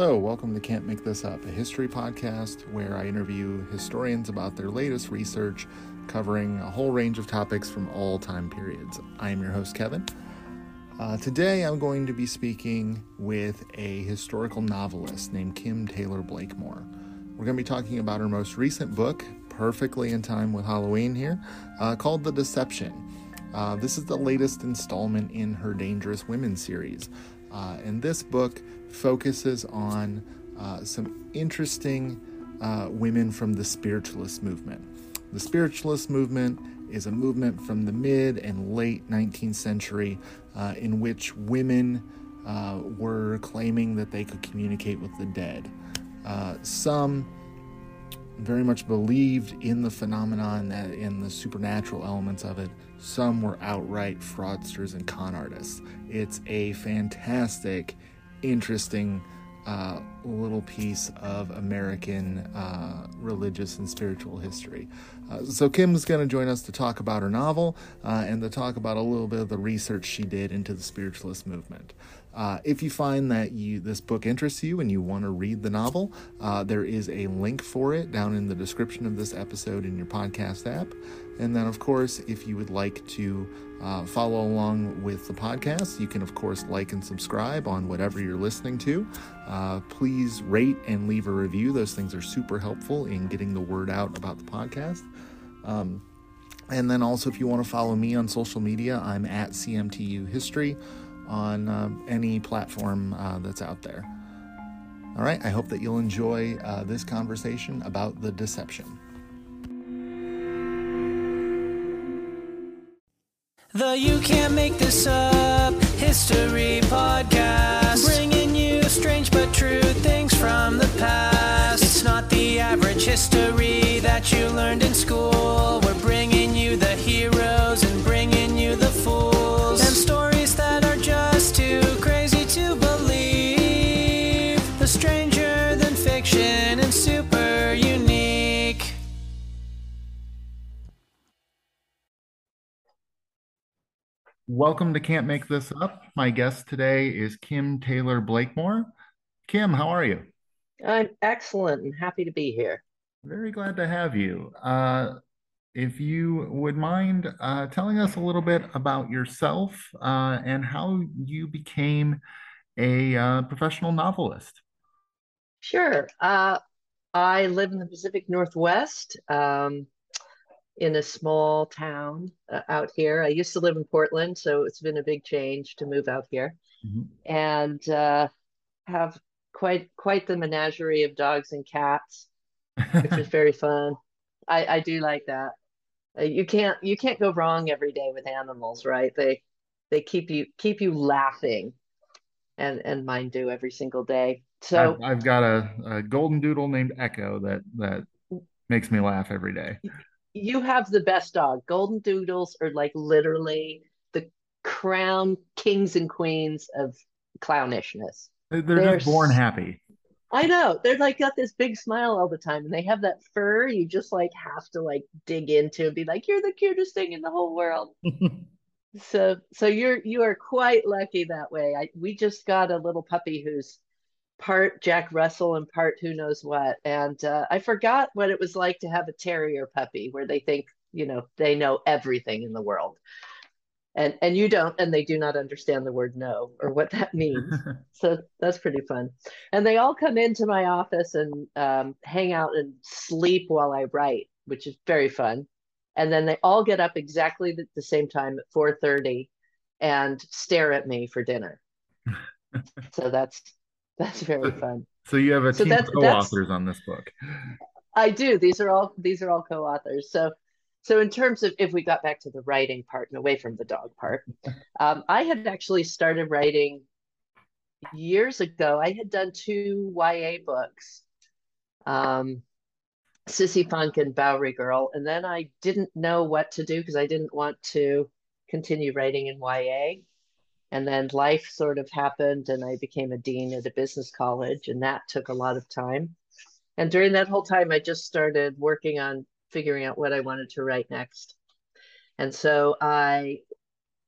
Hello, welcome to Can't Make This Up, a history podcast where I interview historians about their latest research covering a whole range of topics from all time periods. I am your host, Kevin. Uh, today I'm going to be speaking with a historical novelist named Kim Taylor Blakemore. We're going to be talking about her most recent book, perfectly in time with Halloween here, uh, called The Deception. Uh, this is the latest installment in her Dangerous Women series. Uh, and this book focuses on uh, some interesting uh, women from the spiritualist movement. The spiritualist movement is a movement from the mid and late 19th century uh, in which women uh, were claiming that they could communicate with the dead. Uh, some very much believed in the phenomenon and in the supernatural elements of it. Some were outright fraudsters and con artists. It's a fantastic interesting uh, little piece of American uh, religious and spiritual history. Uh, so, Kim's going to join us to talk about her novel uh, and to talk about a little bit of the research she did into the spiritualist movement. Uh, if you find that you this book interests you and you want to read the novel, uh, there is a link for it down in the description of this episode in your podcast app. And then, of course, if you would like to uh, follow along with the podcast, you can, of course, like and subscribe on whatever you're listening to. Uh, please rate and leave a review. Those things are super helpful in getting the word out about the podcast. Um, and then also, if you want to follow me on social media, I'm at CMTU History on uh, any platform uh, that's out there. All right, I hope that you'll enjoy uh, this conversation about the deception. The You Can't Make This Up History Podcast, bringing you strange but true things from the past. It's not the average history that you learned in school. We're bringing Welcome to Can't Make This Up. My guest today is Kim Taylor Blakemore. Kim, how are you? I'm excellent and happy to be here. Very glad to have you. Uh, if you would mind uh, telling us a little bit about yourself uh, and how you became a uh, professional novelist. Sure. Uh, I live in the Pacific Northwest um, in a small town uh, out here. I used to live in Portland, so it's been a big change to move out here Mhm. and uh, have quite quite the menagerie of dogs and cats, which is very fun. I, I do like that. Uh, you can't you can't go wrong every day with animals, right? They they keep you keep you laughing, and and mine do every single day. So I've, I've got a, a golden doodle named Echo that that makes me laugh every day. You have the best dog. Golden Doodles are like literally the crown kings and queens of clownishness. They're they're just born happy. I know. They're like got this big smile all the time and they have that fur you just like have to like dig into and be like, you're the cutest thing in the whole world. So so you're you are quite lucky that way. I we just got a little puppy who's part Jack Russell and part who knows what. And uh, I forgot what it was like to have a terrier puppy where they think, you know, they know everything in the world. And and you don't, and they do not understand the word no or what that means. So that's pretty fun. And they all come into my office and um, hang out and sleep while I write, which is very fun. And then they all get up exactly at the same time at 4:30 and stare at me for dinner. So that's that's very fun. So you have a So team of that's- that's- co-authors on this book. I do. These are all these are all co-authors. So so in terms of if we got back to the writing part and away from the dog part, um, I had actually started writing years ago. I had done two YA books, um, Cissy Funk and Bowery Girl, and then I didn't know what to do because I didn't want to continue writing in YA. And then life sort of happened, and I became a dean at a business college, and that took a lot of time. And during that whole time, I just started working on figuring out what I wanted to write next. And so I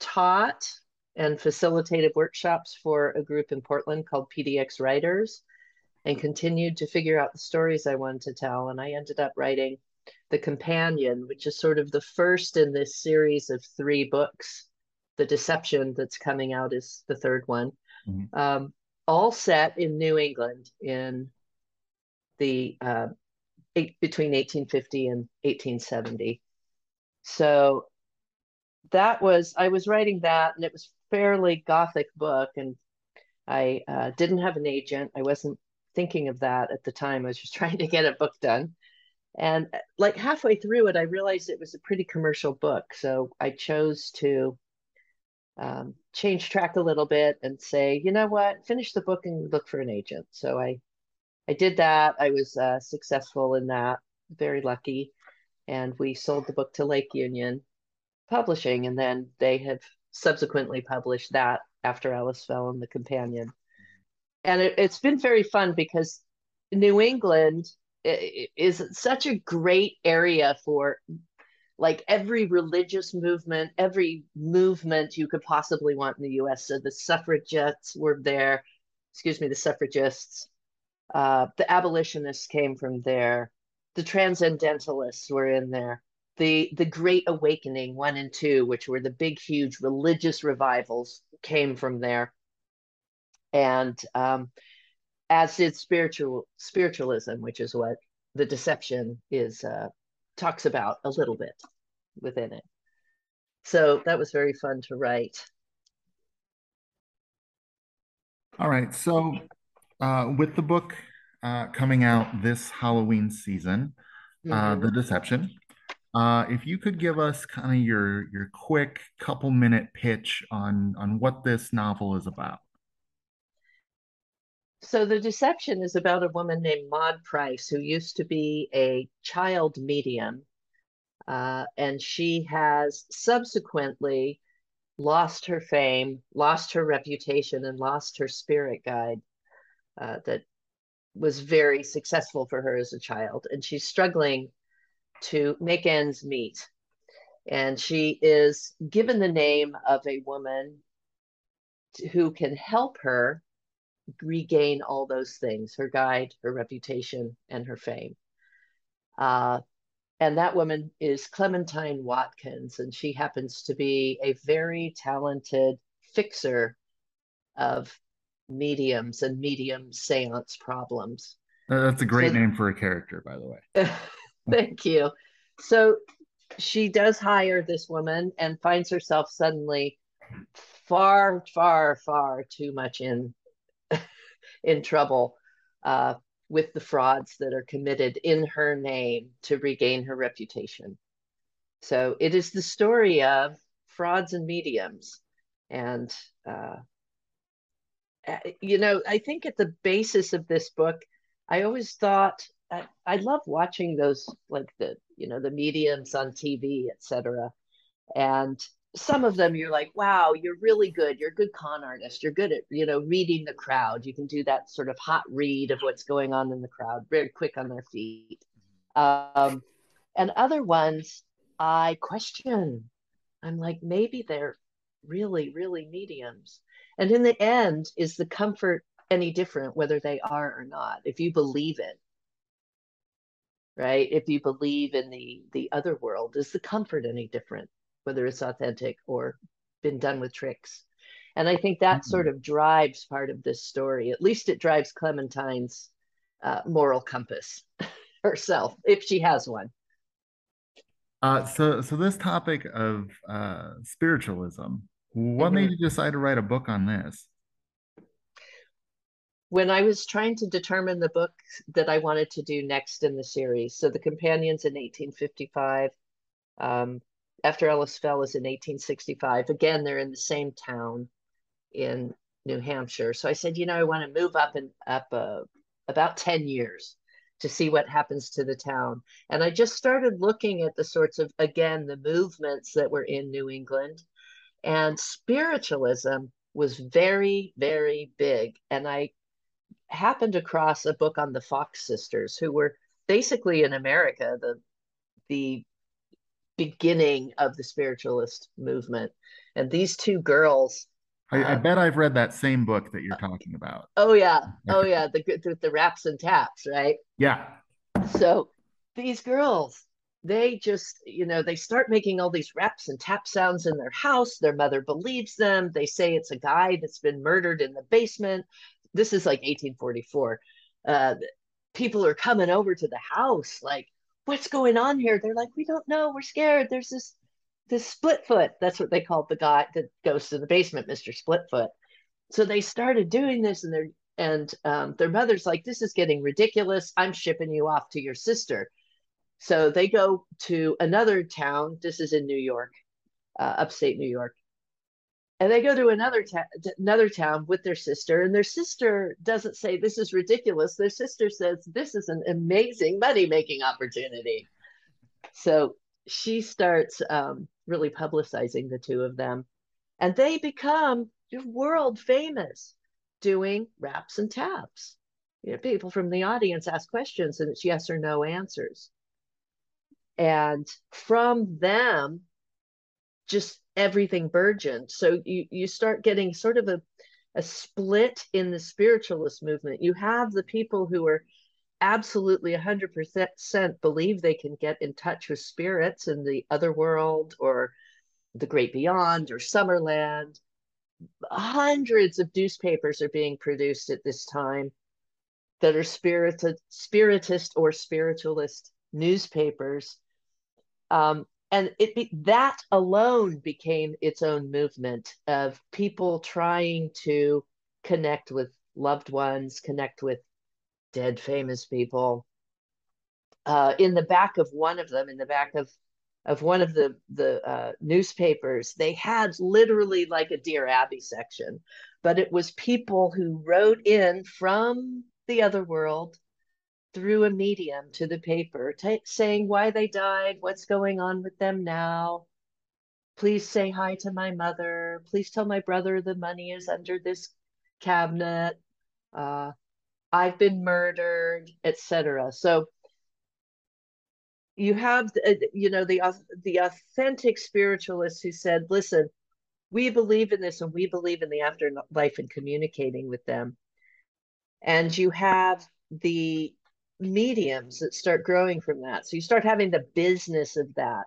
taught and facilitated workshops for a group in Portland called PDX Writers. and continued to figure out the stories I wanted to tell. And I ended up writing The Companion, which is sort of the first in this series of three books. The Deception that's coming out is the third one, mm-hmm. um, all set in New England in the uh, eight, between 1850 and 1870. So that was I was writing that, and it was fairly gothic book, and I uh, didn't have an agent. I wasn't thinking of that at the time. I was just trying to get a book done. And uh, like halfway through it, I realized it was a pretty commercial book. So I chose to um, change track a little bit and say, you know what, finish the book and look for an agent. So I, I did that. I was uh, successful in that, very lucky. And we sold the book to Lake Union Publishing, and then they have subsequently published that after Alice Fell and the Companion and it, has been very fun because New England is such a great area for like every religious movement, every movement you could possibly want in the US. So the suffragettes were there, excuse me, the suffragists, uh, the abolitionists came from there, the transcendentalists were in there. The, the Great Awakening one and two, which were the big, huge religious revivals, came from there and um, as did spiritual spiritualism, which is what the deception is uh, talks about a little bit within it. So that was very fun to write. All right, so uh, with the book uh, coming out this Halloween season, uh, mm-hmm. The Deception, uh, if you could give us kind of your your quick couple minute pitch on on what this novel is about. So the deception is about a woman named Maud Price who used to be a child medium, uh, and she has subsequently lost her fame, lost her reputation, and lost her spirit guide uh, that was very successful for her as a child. And she's struggling to make ends meet. And she is given the name of a woman who can help her regain all those things her guide, her reputation, and her fame. Uh, and that woman is Clementine Watkins, and she happens to be a very talented fixer of mediums and medium seance problems. That's a great so, name for a character, by the way. thank you. So she does hire this woman and finds herself suddenly far, far, far too much in in trouble uh, with the frauds that are committed in her name to regain her reputation. So it is the story of frauds and mediums. And, uh, you know, I think at the basis of this book, I always thought I, I love watching those, like the, you know, the mediums on TV, etc. And some of them you're like wow you're really good. You're a good con artist. You're good at you know reading the crowd. You can do that sort of hot read of what's going on in the crowd very quick on their feet. Um, and other ones i question. I'm like maybe they're really really mediums. And in the end is the comfort any different whether they are or not? If you believe it right? If you believe in the the other world is the comfort any different whether it's authentic or been done with tricks. And I think that mm-hmm. sort of drives part of this story. At least it drives Clementine's uh, moral compass herself, if she has one. Uh, so, so this topic of uh, spiritualism, what mm-hmm. made you decide to write a book on this? When I was trying to determine the book that I wanted to do next in the series, so the companions in 1855, um, after Alice Fell is in 1865. Again, they're in the same town in New Hampshire. So I said, you know, I want to move up and up uh, about 10 years to see what happens to the town. And I just started looking at the sorts of, again, the movements that were in New England. And spiritualism was very, very big. And I happened across a book on the Fox sisters, who were basically in America, the the beginning of the spiritualist movement. And these two girls I, I, bet I've read that same book that you're talking about. Oh yeah, oh yeah, the the, the raps and taps, right? Yeah. So these girls, they just, you know, they start making all these raps and tap sounds in their house. Their mother believes them. They say it's a guy that's been murdered in the basement. This is like 1844. Uh, people are coming over to the house, like, what's going on here? They're like, we don't know. We're scared. There's this this Splitfoot. That's what they called the guy that goes to the basement, Mr. Splitfoot. So they started doing this, and their and um, their mother's like, "This is getting ridiculous. I'm shipping you off to your sister." So they go to another town. This is in New York, uh, upstate New York, and they go to another ta- another town with their sister. And their sister doesn't say this is ridiculous. Their sister says this is an amazing money making opportunity. So she starts um, really publicizing the two of them. And they become world famous doing raps and taps. You know, people from the audience ask questions and it's yes or no answers. And from them, just everything burgeoned. So you, you start getting sort of a, a split in the spiritualist movement. You have the people who are absolutely 100% believe they can get in touch with spirits in the other world or the great beyond or summerland hundreds of newspapers are being produced at this time that are spirited, spiritist or spiritualist newspapers um, and it be, that alone became its own movement of people trying to connect with loved ones connect with dead famous people. Uh, in the back of one of them, in the back of of one of the the uh, newspapers, they had literally like a Dear Abby section, but it was people who wrote in from the other world through a medium to the paper, t- saying why they died, what's going on with them now. Please say hi to my mother. Please tell my brother the money is under this cabinet. Uh, I've been murdered, etc. So you have, uh, you know, the the authentic spiritualists who said, "Listen, we believe in this, and we believe in the afterlife and communicating with them." And you have the mediums that start growing from that. So you start having the business of that.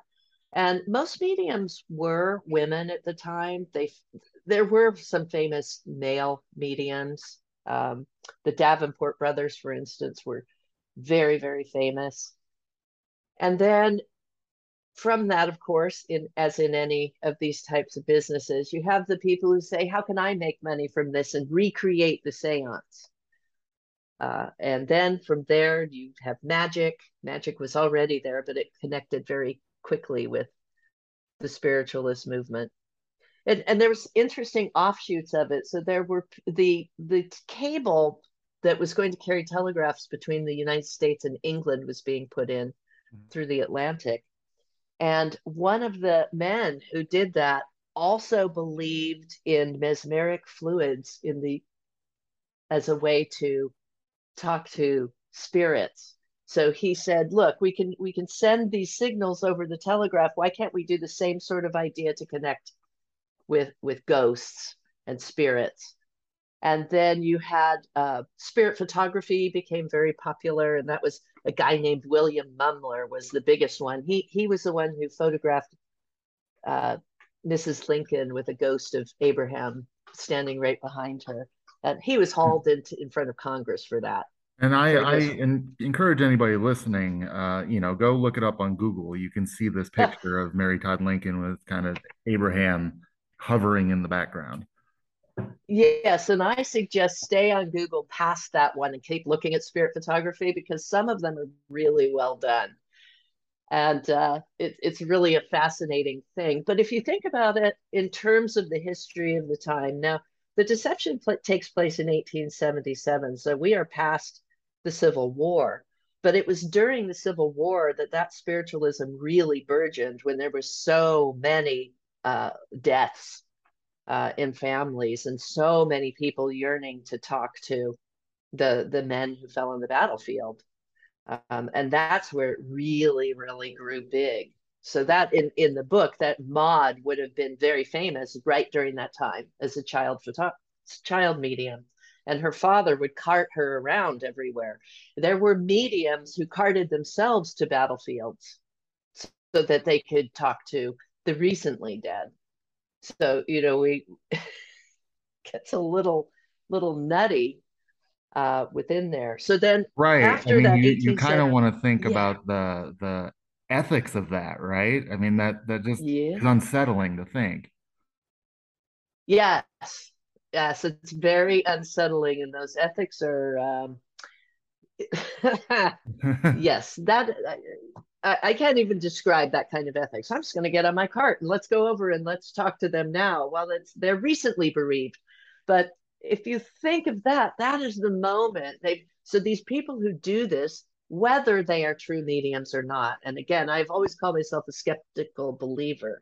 And most mediums were women at the time. They there were some famous male mediums um, the Davenport brothers, for instance, were very, very famous. And then from that, of course, in as in any of these types of businesses, you have the people who say, "How can I make money from this?" and recreate the séance. Uh, and then from there, you have magic. Magic was already there, but it connected very quickly with the spiritualist movement and, and there was interesting offshoots of it. So there were the the cable that was going to carry telegraphs between the United States and England was being put in mm-hmm. through the Atlantic. And one of the men who did that also believed in mesmeric fluids in the as a way to talk to spirits. So he said, look, we can we can send these signals over the telegraph. Why can't we do the same sort of idea to connect with with ghosts and spirits and then you had uh, spirit photography became very popular and that was a guy named william mumler was the biggest one he he was the one who photographed uh, mrs lincoln with a ghost of abraham standing right behind her and he was hauled into in front of congress for that and I, I in, encourage anybody listening, uh, you know, go look it up on Google. You can see this picture of Mary Todd Lincoln with kind of Abraham hovering in the background. Yes, and I suggest stay on Google past that one and keep looking at spirit photography because some of them are really well done. And uh, it, it's really a fascinating thing. But if you think about it in terms of the history of the time, now the deception pl- takes place in 1877, so we are past the Civil War. But it was during the Civil War that that spiritualism really burgeoned when there were so many uh, deaths uh, in families and so many people yearning to talk to the the men who fell on the battlefield um, and that's where it really really grew big So that in in the book, that Maud would have been very famous right during that time as a child photo- child medium and her father would cart her around everywhere. There were mediums who carted themselves to battlefields so that they could talk to the recently dead. So, you know, we gets a little little nutty uh, within there. So then right. After I mean, that, you, you kind of want to think yeah. about the the ethics of that, right? I mean that that just yeah. is unsettling to think. Yes, yes, it's very unsettling, and those ethics are. Um, yes, that I, I, can't even describe that kind of ethics. I'm just going to get on my cart and let's go over and let's talk to them now. Well, it's they're recently bereaved, but if you think of that, that is the moment they. So these people who do this, whether they are true mediums or not, and again, I've always called myself a skeptical believer.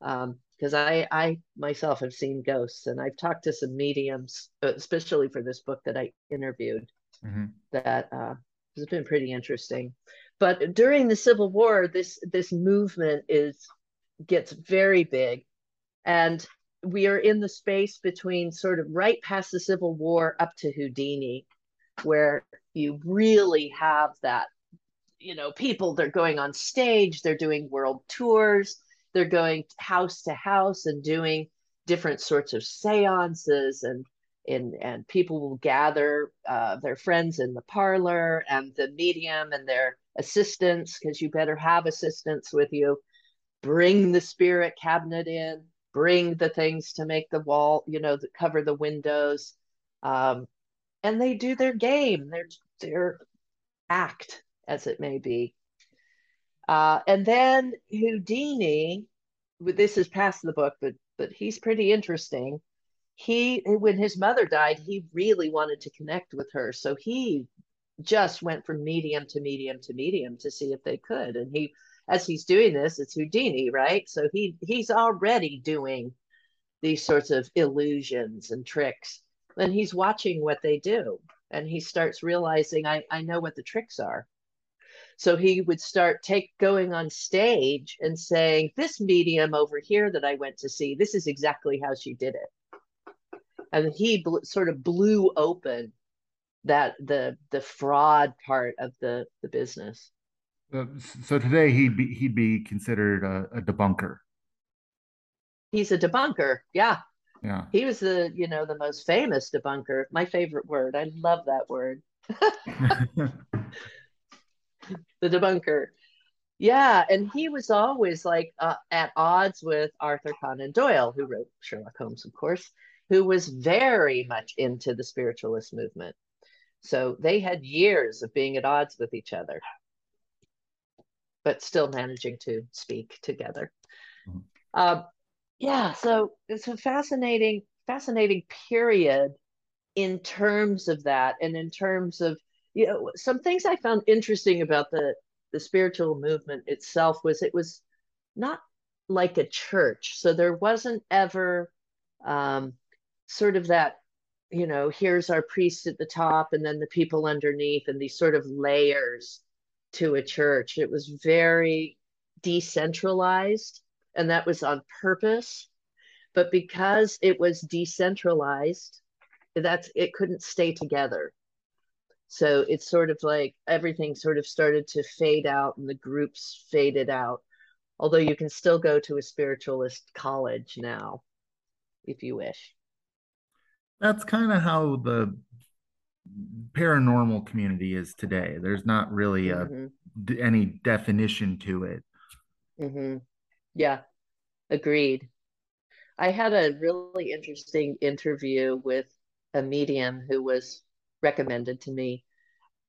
Um, because I, I myself have seen ghosts and I've talked to some mediums, uh, especially for this book that I interviewed, mm-hmm. that uh, has been pretty interesting. But during the Civil War, this this movement is gets very big, and we are in the space between sort of right past the Civil War up to Houdini, where you really have that, you know, people they're going on stage, they're doing world tours they're going house to house and doing different sorts of seances and and and people will gather uh, their friends in the parlor and the medium and their assistants because you better have assistants with you. Bring the spirit cabinet in bring the things to make the wall you know cover the windows. Um, and they do their game their their act as it may be uh, and then Houdini, this is past the book, but but he's pretty interesting. He when his mother died, he really wanted to connect with her, so he just went from medium to medium to medium to see if they could. And he, as he's doing this, it's Houdini, right? So he he's already doing these sorts of illusions and tricks, and he's watching what they do, and he starts realizing, I I know what the tricks are so he would start take going on stage and saying, "This medium over here that I went to see, this is exactly how she did it." And he bl- sort of blew open that the the fraud part of the the business. Uh, so today he'd be he'd be considered a, a debunker. He's a debunker, yeah. Yeah. He was the, you know, the most famous debunker. My favorite word. I love that word. the debunker. Yeah, and he was always like uh, at odds with Arthur Conan Doyle, who wrote Sherlock Holmes, of course, who was very much into the spiritualist movement. So they had years of being at odds with each other, but still managing to speak together. Mm-hmm. Uh, yeah, so it's a fascinating, fascinating period in terms of that, and in terms of you know some things i found interesting about the the spiritual movement itself was it was not like a church. So there wasn't ever um, sort of that you know here's our priest at the top and then the people underneath and these sort of layers to a church. It was very decentralized and that was on purpose but because it was decentralized that's it couldn't stay together so it's sort of like everything sort of started to fade out and the groups faded out. Although you can still go to a spiritualist college now if you wish. That's kind of how the paranormal community is today. There's not really a mm-hmm. any definition to it. Mm-hmm. Yeah, agreed. I had a really interesting interview with a medium who was recommended to me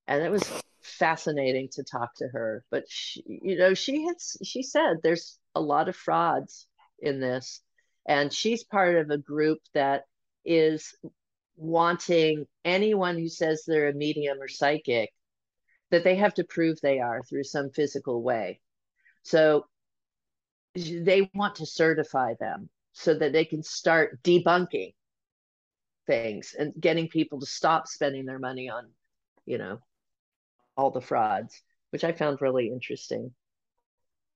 and it was fascinating to talk to her but she, you know she has she said there's a lot of frauds in this and she's part of a group that is wanting anyone who says they're a medium or psychic that they have to prove they are through some physical way so they want to certify them so that they can start debunking things and getting people to stop spending their money on, you know, all the frauds, which I found really interesting.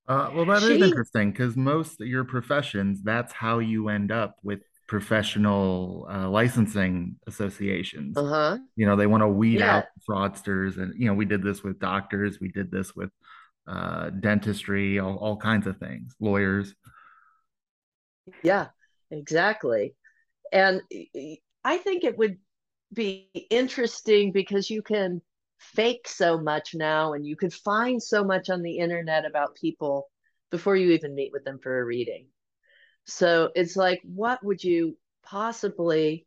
Uh, well, that is She, interesting because most of your professions, that's how you end up with professional uh, licensing associations. uh-huh, You know, they want to weed out fraudsters, and you know, we did this with doctors, we did this with uh, dentistry, all, all kinds of things, lawyers. yeah, exactly. And I think it would be interesting because you can fake so much now and you could find so much on the internet about people before you even meet with them for a reading. So it's like, what would you possibly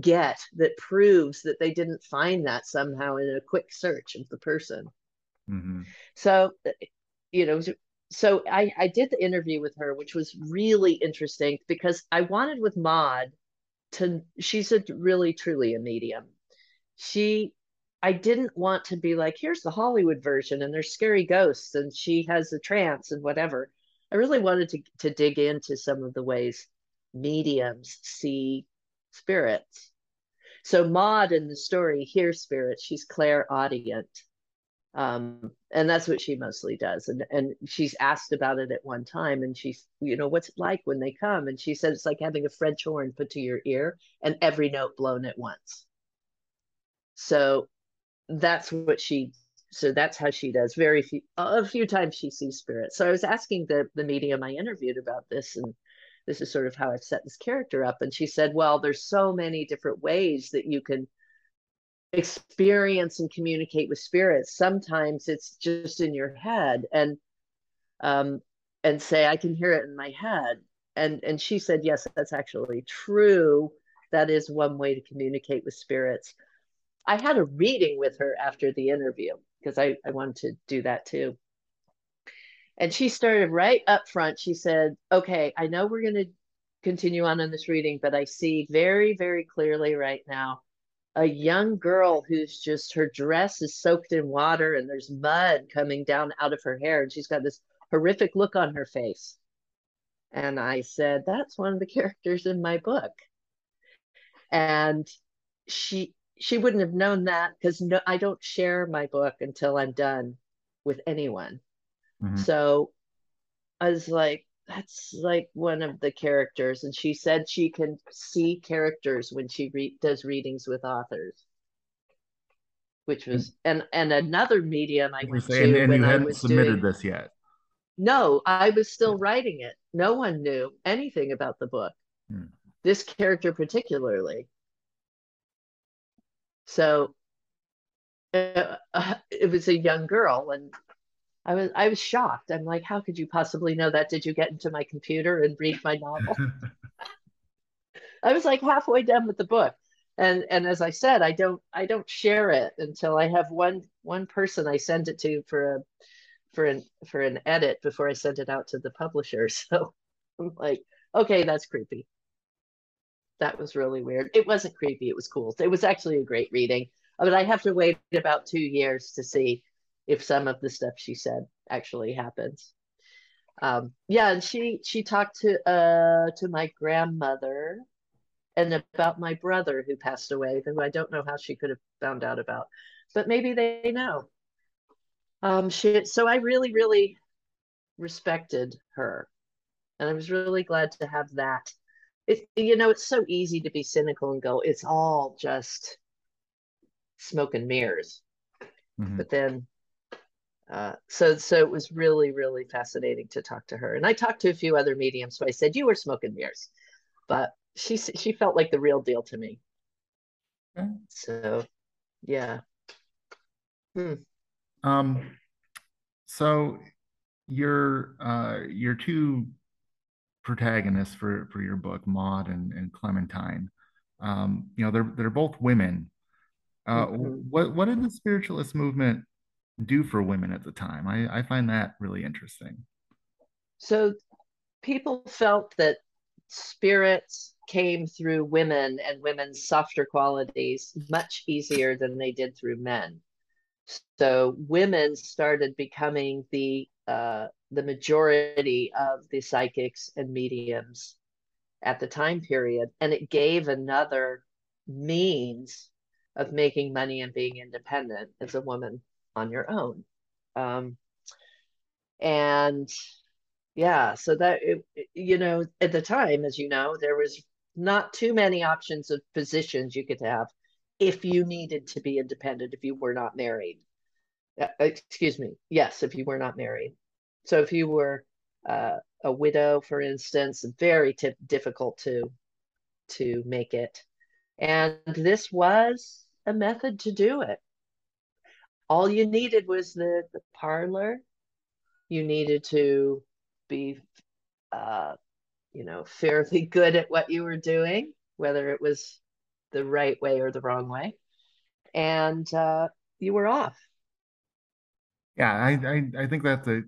get that proves that they didn't find that somehow in a quick search of the person? Hmm So, you know, so I, I did the interview with her, which was really interesting because I wanted with Maud to, she's a really, truly a medium. She, I didn't want to be like, here's the Hollywood version and there's scary ghosts and she has a trance and whatever. I really wanted to, to dig into some of the ways mediums see spirits. So Maud in the story hears spirits. She's clairaudient um, and that's what she mostly does. And and she's asked about it at one time and she's you know what's it like when they come? And she said it's like having a french horn put to your ear and every note blown at once. So that's what she so that's how she does. Very few a few times she sees spirits. So i was asking the the medium i interviewed about this and this is sort of how i've set this character up and she said well there's so many different ways that you can experience and communicate with spirits sometimes it's just in your head and um and say i can hear it in my head. And and she said yes that's actually true. That is one way to communicate with spirits. I had a reading with her after the interview because i i wanted to do that too. And she started right up front. She said okay i know we're going to continue on in this reading but i see very very clearly right now a young girl who's just her dress is soaked in water and there's mud coming down out of her hair and she's got this horrific look on her face. And I said, That's one of the characters in my book. And she she wouldn't have known that because no, I don't share my book until I'm done with anyone. hmm So I was like, that's like one of the characters. And she said she can see characters when she re- does readings with authors. which was and and another medium I as you went and, to and when you I hadn't was submitted doing this yet. no, I was still writing it. No one knew anything about the book. Hmm. This character particularly. So uh, uh, it was a young girl and I was I was shocked. I'm like, how could you possibly know that? Did you get into my computer and read my novel? I was like halfway done with the book. And and as I said, I don't I don't share it until I have one one person I send it to for a for an for an edit before I send it out to the publisher. So I'm like, okay, that's creepy. That was really weird. It wasn't creepy, it was cool. It was actually a great reading. But I have to wait about two years to see if some of the stuff she said actually happens. Um, yeah, and she she talked to uh to my grandmother and about my brother who passed away, who I don't know how she could have found out about, but maybe they know. Um, she so I really really respected her and I was really glad to have that. It, you know, it's so easy to be cynical and go, it's all just smoke and mirrors. hmm But then, uh, so so it was really really fascinating to talk to her. And I talked to a few other mediums, so I said you were smoke and mirrors, but she she felt like the real deal to me. Okay. So yeah, hmm. Um, so your uh, your two protagonists for for your book, Maud and, and Clementine, um, you know, they're they're both women. Uh, hmm what what did the spiritualist movement do for women at the time? I, I find that really interesting. So people felt that spirits came through women and women's softer qualities much easier than they did through men. So women started becoming the uh, the majority of the psychics and mediums at the time period, and it gave another means of making money and being independent as a woman on your own. Um, And yeah, so that, it, you know, at the time, as you know, there was not too many options of positions you could have if you needed to be independent, if you were not married. Uh, excuse me. Yes, if you were not married. So if you were uh, a widow, for instance, very t- difficult to to make it. And this was a method to do it. All you needed was the, the parlor. You needed to be, uh, you know, fairly good at what you were doing, whether it was the right way or the wrong way. And uh, you were off. Yeah, I, I, I think that's a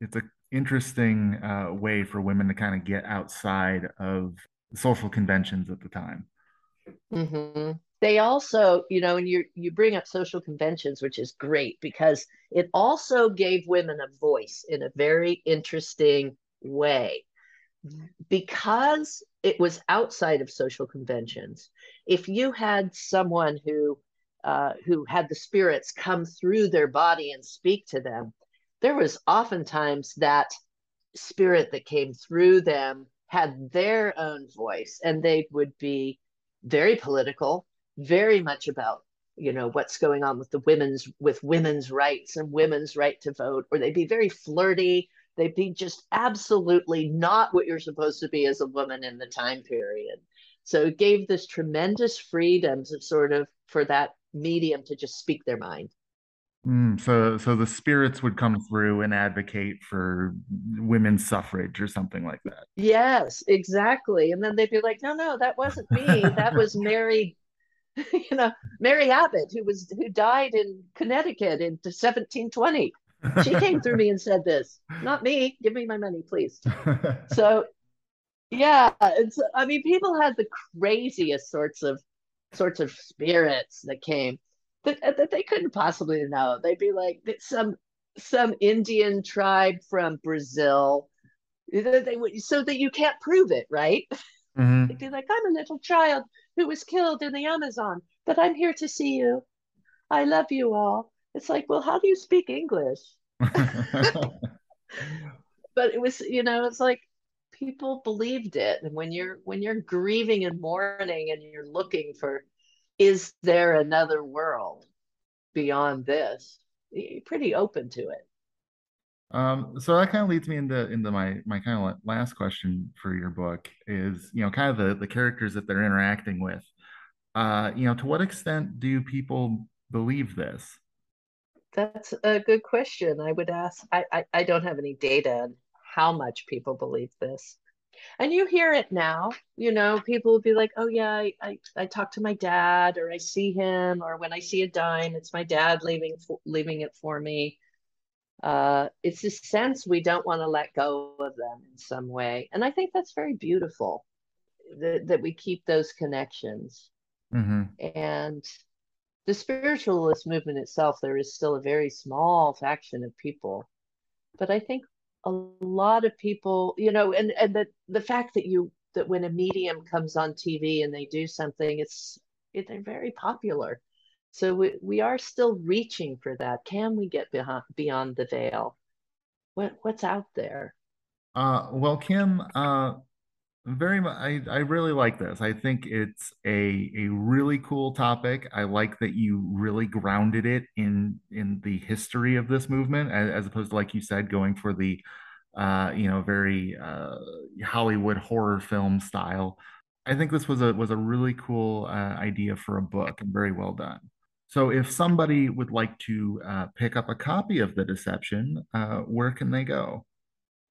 it's a interesting uh, way for women to kind of get outside of social conventions at the time. Mm-hmm. They also, you know, and you you bring up social conventions, which is great because it also gave women a voice in a very interesting way. Because it was outside of social conventions, if you had someone who uh, who had the spirits come through their body and speak to them, there was oftentimes that spirit that came through them had their own voice and they would be very political very much about you know what's going on with the women's with women's rights and women's right to vote or they'd be very flirty they'd be just absolutely not what you're supposed to be as a woman in the time period so it gave this tremendous freedom to sort of for that medium to just speak their mind Mm, so, so the spirits would come through and advocate for women's suffrage or something like that. Yes, exactly. And then they'd be like, "No, no, that wasn't me. That was Mary, you know, Mary Abbott, who was who died in Connecticut in 1720. She came through me and said this, not me. Give me my money, please." So, yeah, it's. I mean, people had the craziest sorts of sorts of spirits that came that, that they couldn't possibly know. They'd be like some some Indian tribe from Brazil. They would so that you can't prove it, right? Mm-hmm. They'd be like, I'm a little child who was killed in the Amazon, but I'm here to see you. I love you all. It's like, well, how do you speak English? but it was, you know, it's like people believed it. And when you're when you're grieving and mourning and you're looking for is there another world beyond this? You're pretty open to it. Um, so that kind of leads me into into my my kind of last question for your book is you know kind of the the characters that they're interacting with. Uh, you know, to what extent do people believe this? That's a good question. I would ask. I I, I don't have any data on how much people believe this and you hear it now you know people will be like oh yeah I, I i talk to my dad or i see him or when i see a dime it's my dad leaving leaving it for me uh it's a sense we don't want to let go of them in some way and i think that's very beautiful that, that we keep those connections mm-hmm. and the spiritualist movement itself there is still a very small faction of people but i think a lot of people, you know, and and the the fact that you that when a medium comes on TV and they do something, it's it, they're very popular. So we, we are still reaching for that. Can we get beyond beyond the veil? What what's out there? Uh, well, Kim, uh, very much. I, I really like this. I think it's a a really cool topic. I like that you really grounded it in in the history of this movement, as, as opposed to like you said, going for the uh, you know very uh, Hollywood horror film style. I think this was a was a really cool uh, idea for a book and very well done. So, if somebody would like to uh, pick up a copy of The Deception, uh, where can they go?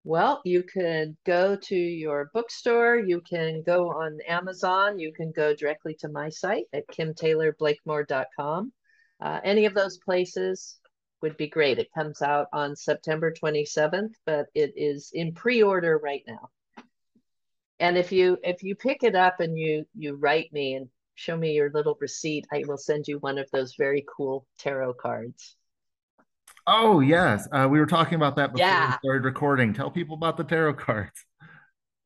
Well, you can go to your bookstore, you can go on Amazon, you can go directly to my site at kimtaylorblakemore.com. Uh, any of those places would be great. It comes out on September 27th, but it is in pre-order right now. And if you if you pick it up and you you write me and show me your little receipt, I will send you one of those very cool tarot cards. Oh yes, uh, we were talking about that before yeah. we started recording. Tell people about the tarot cards.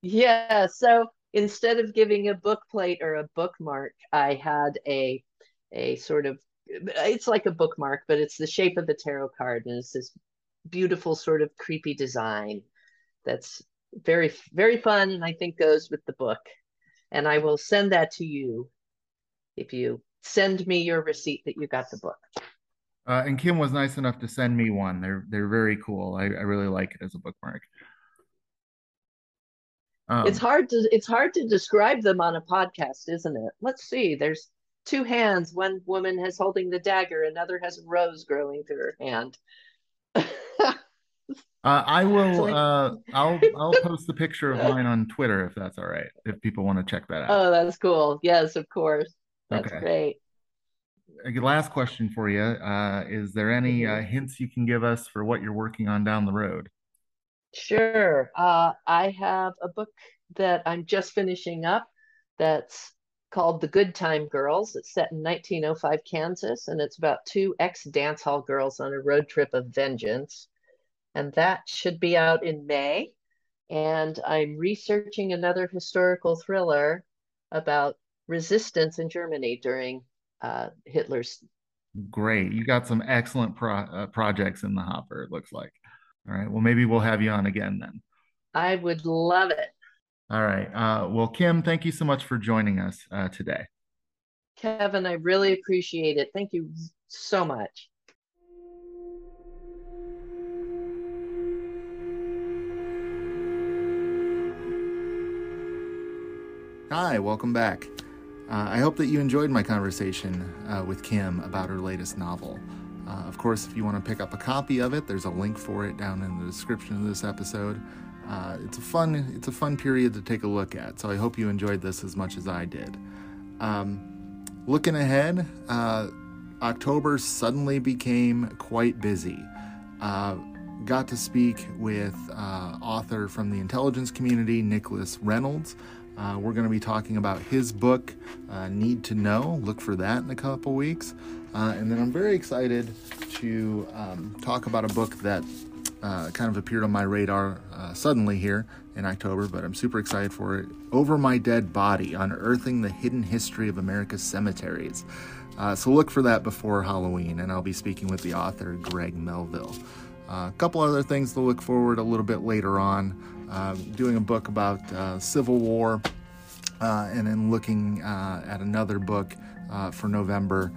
Yeah, so instead of giving a book plate or a bookmark, I had a a sort of it's like a bookmark, but it's the shape of the tarot card, and it's this beautiful sort of creepy design that's very very fun and I think goes with the book. And I will send that to you if you send me your receipt that you got the book. Uh, and Kim was nice enough to send me one. They're they're very cool. I, I really like it as a bookmark. Um, it's hard to it's hard to describe them on a podcast, isn't it? Let's see. There's two hands. One woman has holding the dagger. Another has a rose growing through her hand. uh, I will. Uh, I'll I'll post the picture of mine on Twitter if that's all right. If people want to check that out. Oh, that's cool. Yes, of course. That's okay. great. A last question for you: uh, Is there any uh, mm-hmm. hints you can give us for what you're working on down the road? Sure. Uh, I have a book that I'm just finishing up that's called The Good Time Girls. It's set in 1905 Kansas, and it's about two ex dance hall girls on a road trip of vengeance. And that should be out in May. And I'm researching another historical thriller about resistance in Germany during uh, Hitler's. Great. You got some excellent pro- uh, projects in the hopper, it looks like. All right. Well, maybe we'll have you on again then. I would love it. All right. Uh, well, Kim, thank you so much for joining us uh, today. Kevin, I really appreciate it. Thank you so much. Hi, welcome back. Uh, I hope that you enjoyed my conversation uh, with Kim about her latest novel. Uh, of course, if you want to pick up a copy of it, there's a link for it down in the description of this episode. Uh, it's a fun it's a fun period to take a look at. So I hope you enjoyed this as much as I did. Um, looking ahead, uh, October suddenly became quite busy. Uh, got to speak with author from the intelligence community, Nicholas Reynolds. Uh, we're going to be talking about his book, uh, Need to Know. Look for that in a couple weeks. Uh, and then I'm very excited to um, talk about a book that uh, kind of appeared on my radar uh, suddenly here in October, but I'm super excited for it. Over My Dead Body Unearthing the Hidden History of America's Cemeteries. Uh, so look for that before Halloween, and I'll be speaking with the author, Greg Melville. a couple other things to look forward a little bit later on. Uh, doing a book about uh, Civil War, uh, and then looking at another book for November,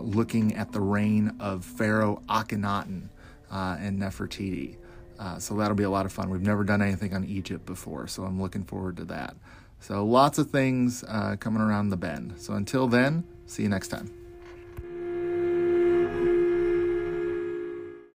looking at the reign of Pharaoh Akhenaten and Nefertiti. Uh, so that'll be a lot of fun. We've never done anything on Egypt before, so I'm looking forward to that. So lots of things uh, coming around the bend. So until then, see you next time.